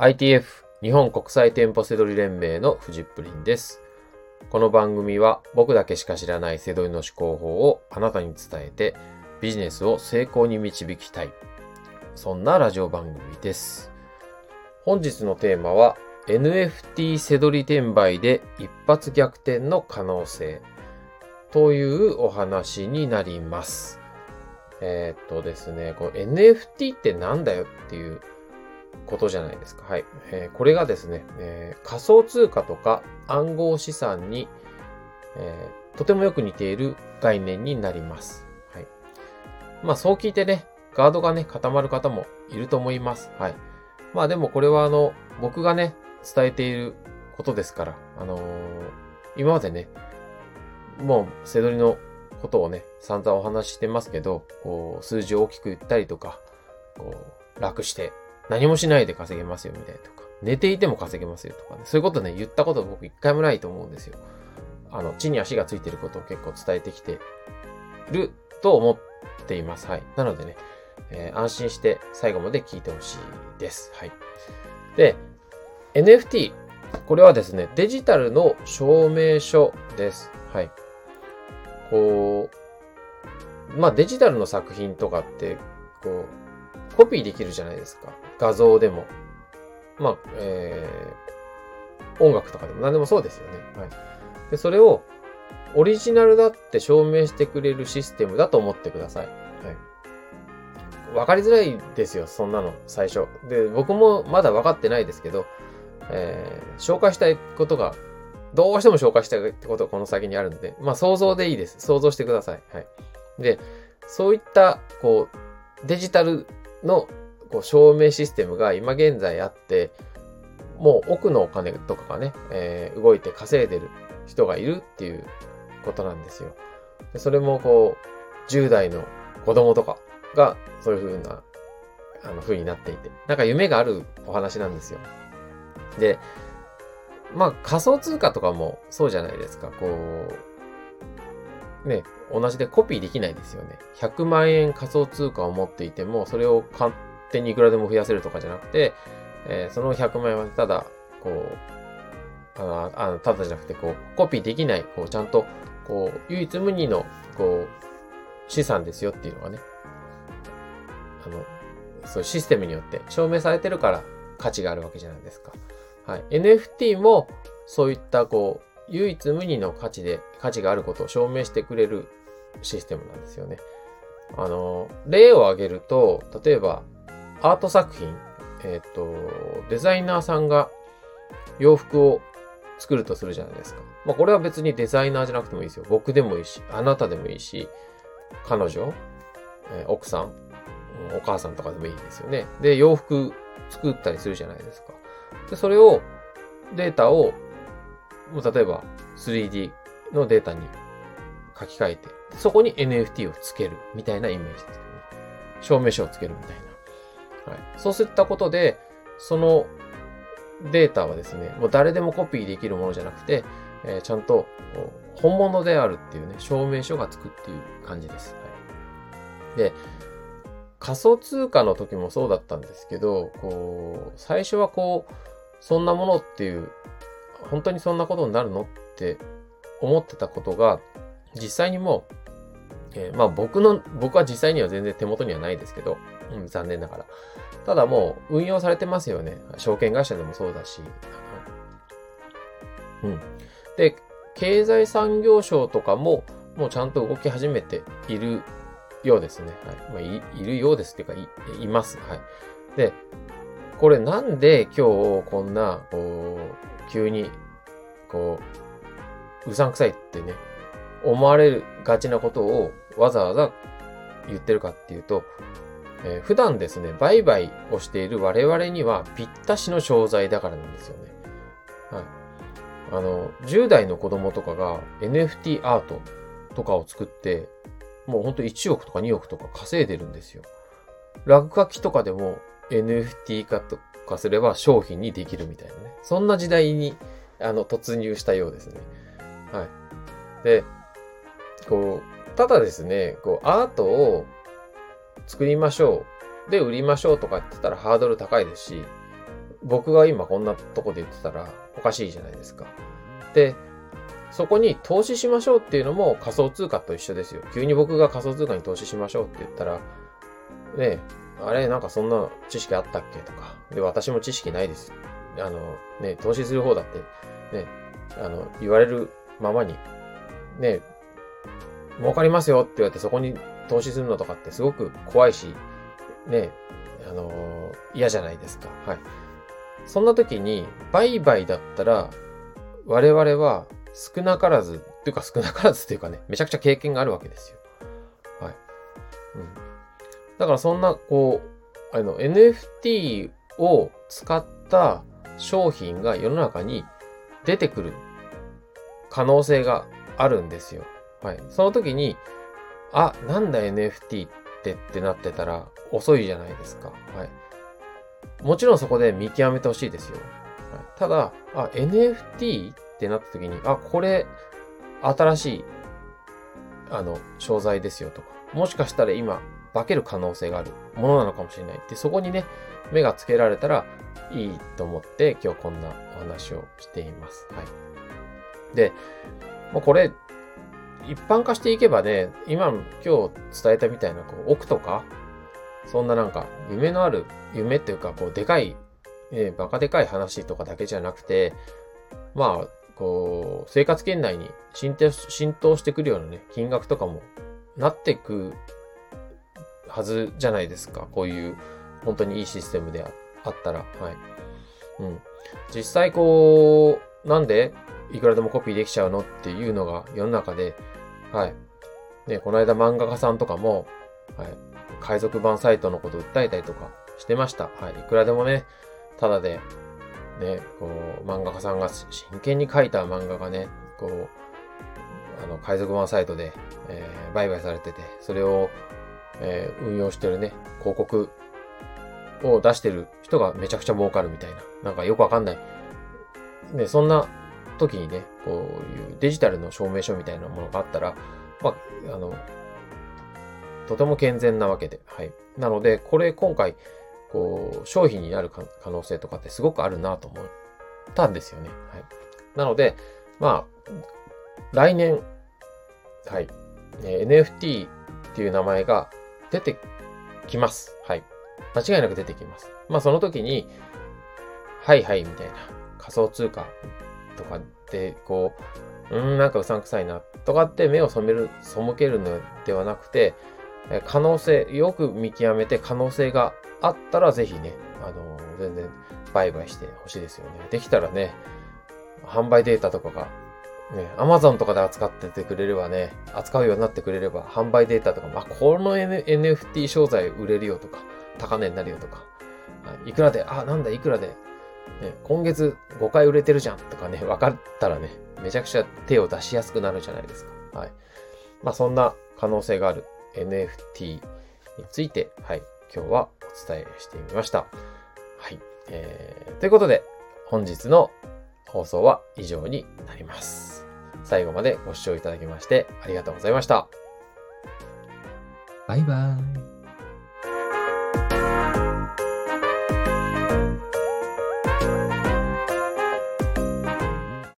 ITF 日本国際店舗セドリ連盟のフジップリンです。この番組は僕だけしか知らないセドリの思考法をあなたに伝えてビジネスを成功に導きたい。そんなラジオ番組です。本日のテーマは NFT セドリ転売で一発逆転の可能性というお話になります。えーっとですね、こう NFT ってなんだよっていうことじゃないですか。はい。えーこれがですね、えー仮想通貨とか暗号資産に、えーとてもよく似ている概念になります。はい。まあそう聞いてね、ガードがね、固まる方もいると思います。はい。まあでもこれはあの、僕がね、伝えていることですから、あのー今までね、もう、セドリのことをね、散々お話ししてますけど、こう、数字を大きく言ったりとか、こう、楽して、何もしないで稼げますよみたいとか、寝ていても稼げますよとかね、そういうことね、言ったこと僕一回もないと思うんですよ。あの、地に足がついてることを結構伝えてきてると思っています。はい。なのでね、えー安心して最後まで聞いてほしいです。はい。で、NFT。これはですね、デジタルの証明書です。はい。こう、まあデジタルの作品とかって、こう、コピーできるじゃないですか。画像でも。まあ、えー、音楽とかでも何でもそうですよね。はい。で、それをオリジナルだって証明してくれるシステムだと思ってください。はい。わかりづらいですよ、そんなの、最初。で、僕もまだ分かってないですけど、えー紹介したいことが、どうしても紹介したいことがこの先にあるので、まあ想像でいいです。想像してください。はい。で、そういった、こう、デジタルのこう証明システムが今現在あって、もう奥のお金とかがね、えー動いて稼いでる人がいるっていうことなんですよ。でそれもこう、10代の子供とかがそういう風な、あの風になっていて、なんか夢があるお話なんですよ。で、まあ仮想通貨とかもそうじゃないですか。こう、ね、同じでコピーできないですよね。100万円仮想通貨を持っていても、それを勝手にいくらでも増やせるとかじゃなくて、えーその100万円はただ、こう、あ、あのただじゃなくて、こう、コピーできない、こう、ちゃんと、こう、唯一無二の、こう、資産ですよっていうのがね、あの、そういうシステムによって証明されてるから価値があるわけじゃないですか。はい。NFT も、そういった、こう、唯一無二の価値で、価値があることを証明してくれるシステムなんですよね。あの、例を挙げると、例えば、アート作品、えっ、と、デザイナーさんが洋服を作るとするじゃないですか。まあ、これは別にデザイナーじゃなくてもいいですよ。僕でもいいし、あなたでもいいし、彼女、えー奥さ、んお母さんとかでもいいですよね。で、洋服作ったりするじゃないですか。で、それを、データを、もう例えば 3D のデータに書き換えて、そこに NFT をつけるみたいなイメージですよね。証明書をつけるみたいな。はい。そうすったことで、そのデータはですね、もう誰でもコピーできるものじゃなくて、えーちゃんと本物であるっていうね、証明書がつくっていう感じです。はい、で、仮想通貨の時もそうだったんですけど、こう、最初はこう、そんなものっていう、本当にそんなことになるの？って思ってたことが、実際にもう、えーまあ僕の、僕は実際には全然手元にはないですけど、うん、残念ながら。ただもう運用されてますよね。証券会社でもそうだし。うん。で、経済産業省とかも、もうちゃんと動き始めているようですね。はい。まあ、いいるようですっていうか、い、います。はい。で、これなんで今日こんな、こう、急に、こう、うさんくさいってね、思われるがちなことをわざわざ言ってるかっていうと、えー普段ですね、売買をしている我々にはぴったしの商材だからなんですよね。はい。あの、10代の子供とかが NFT アートとかを作って、もうほんと1億とか2億とか稼いでるんですよ。落書きとかでも NFT 化とかすれば商品にできるみたいなね。そんな時代に、あの、突入したようですね。はい。で、こう、ただですね、こう、アートを作りましょう。で、売りましょうとか言ってたらハードル高いですし、僕が今こんなとこで言ってたらおかしいじゃないですか。で、そこに投資しましょうっていうのも仮想通貨と一緒ですよ。急に僕が仮想通貨に投資しましょうって言ったら、ねあれなんかそんな知識あったっけとか。で、私も知識ないです。あの、ね、投資する方だって、ね、あの、言われるままに、ね、儲かりますよって言われてそこに投資するのとかってすごく怖いし、ね、あの、嫌じゃないですか。はい。そんな時に、売買だったら、我々は少なからず、っていうか少なからずっていうかね、めちゃくちゃ経験があるわけですよ。はい。うん。だからそんな、こう、あの、NFT を使った商品が世の中に出てくる可能性があるんですよ。はい。その時に、あ、なんだ NFT ってってなってたら遅いじゃないですか。はい。もちろんそこで見極めてほしいですよ。はい、ただ、あ、NFT ってなった時に、あ、これ、新しい、あの、商材ですよとか、もしかしたら今、化ける可能性があるものなのかもしれないって、そこにね、目がつけられたらいいと思って、今日こんなお話をしています。はい。で、もうこれ、一般化していけばね、今、今日伝えたみたいな、こう、奥とか、そんななんか、夢のある、夢っていうか、こう、でかい、えー、バカでかい話とかだけじゃなくて、まあ、こう、生活圏内に浸透してくるようなね、金額とかもなっていくはずじゃないですか。こういう、本当にいいシステムであったら。はい。うん。実際こう、なんでいくらでもコピーできちゃうのっていうのが世の中で、はい。ね、この間漫画家さんとかも、はい。海賊版サイトのこと訴えたりとかしてました。はい。いくらでもね、ただで、ね、こう、漫画家さんが真剣に描いた漫画がね、こう、あの、海賊版サイトで、えー、売買されてて、それを、えー、運用してるね、広告を出してる人がめちゃくちゃ儲かるみたいな、なんかよくわかんない。ね、そんな時にね、こういうデジタルの証明書みたいなものがあったら、まあ、あの、とても健全なわけで、はい。なので、これ今回、こう、商品になる可能性とかってすごくあるなと思ったんですよね。はい。なので、まあ、来年、はい、え NFT っていう名前が出てきます。はい。間違いなく出てきます。まあその時に、はいはいみたいな仮想通貨とかってこう、うん、なんかうさんくさいなとかって目を染める、背けるのではなくて、可能性、よく見極めて可能性があったらぜひね、あの全然売買してほしいですよね。できたらね、販売データとかが、ね、Amazon とかで扱っててくれればね、扱うようになってくれれば、販売データとか、まあ、この、N、NFT 商材売れるよとか、高値になるよとか、はいくらで、あ、なんだ、いくらで、ね、今月5回売れてるじゃんとかね、分かったらね、めちゃくちゃ手を出しやすくなるじゃないですか。はい。まあ、そんな可能性がある NFT について、はい、今日はお伝えしてみました。はい。えー、ということで、本日の放送は以上になります。最後までご視聴いただきましてありがとうございました。バイバーイ。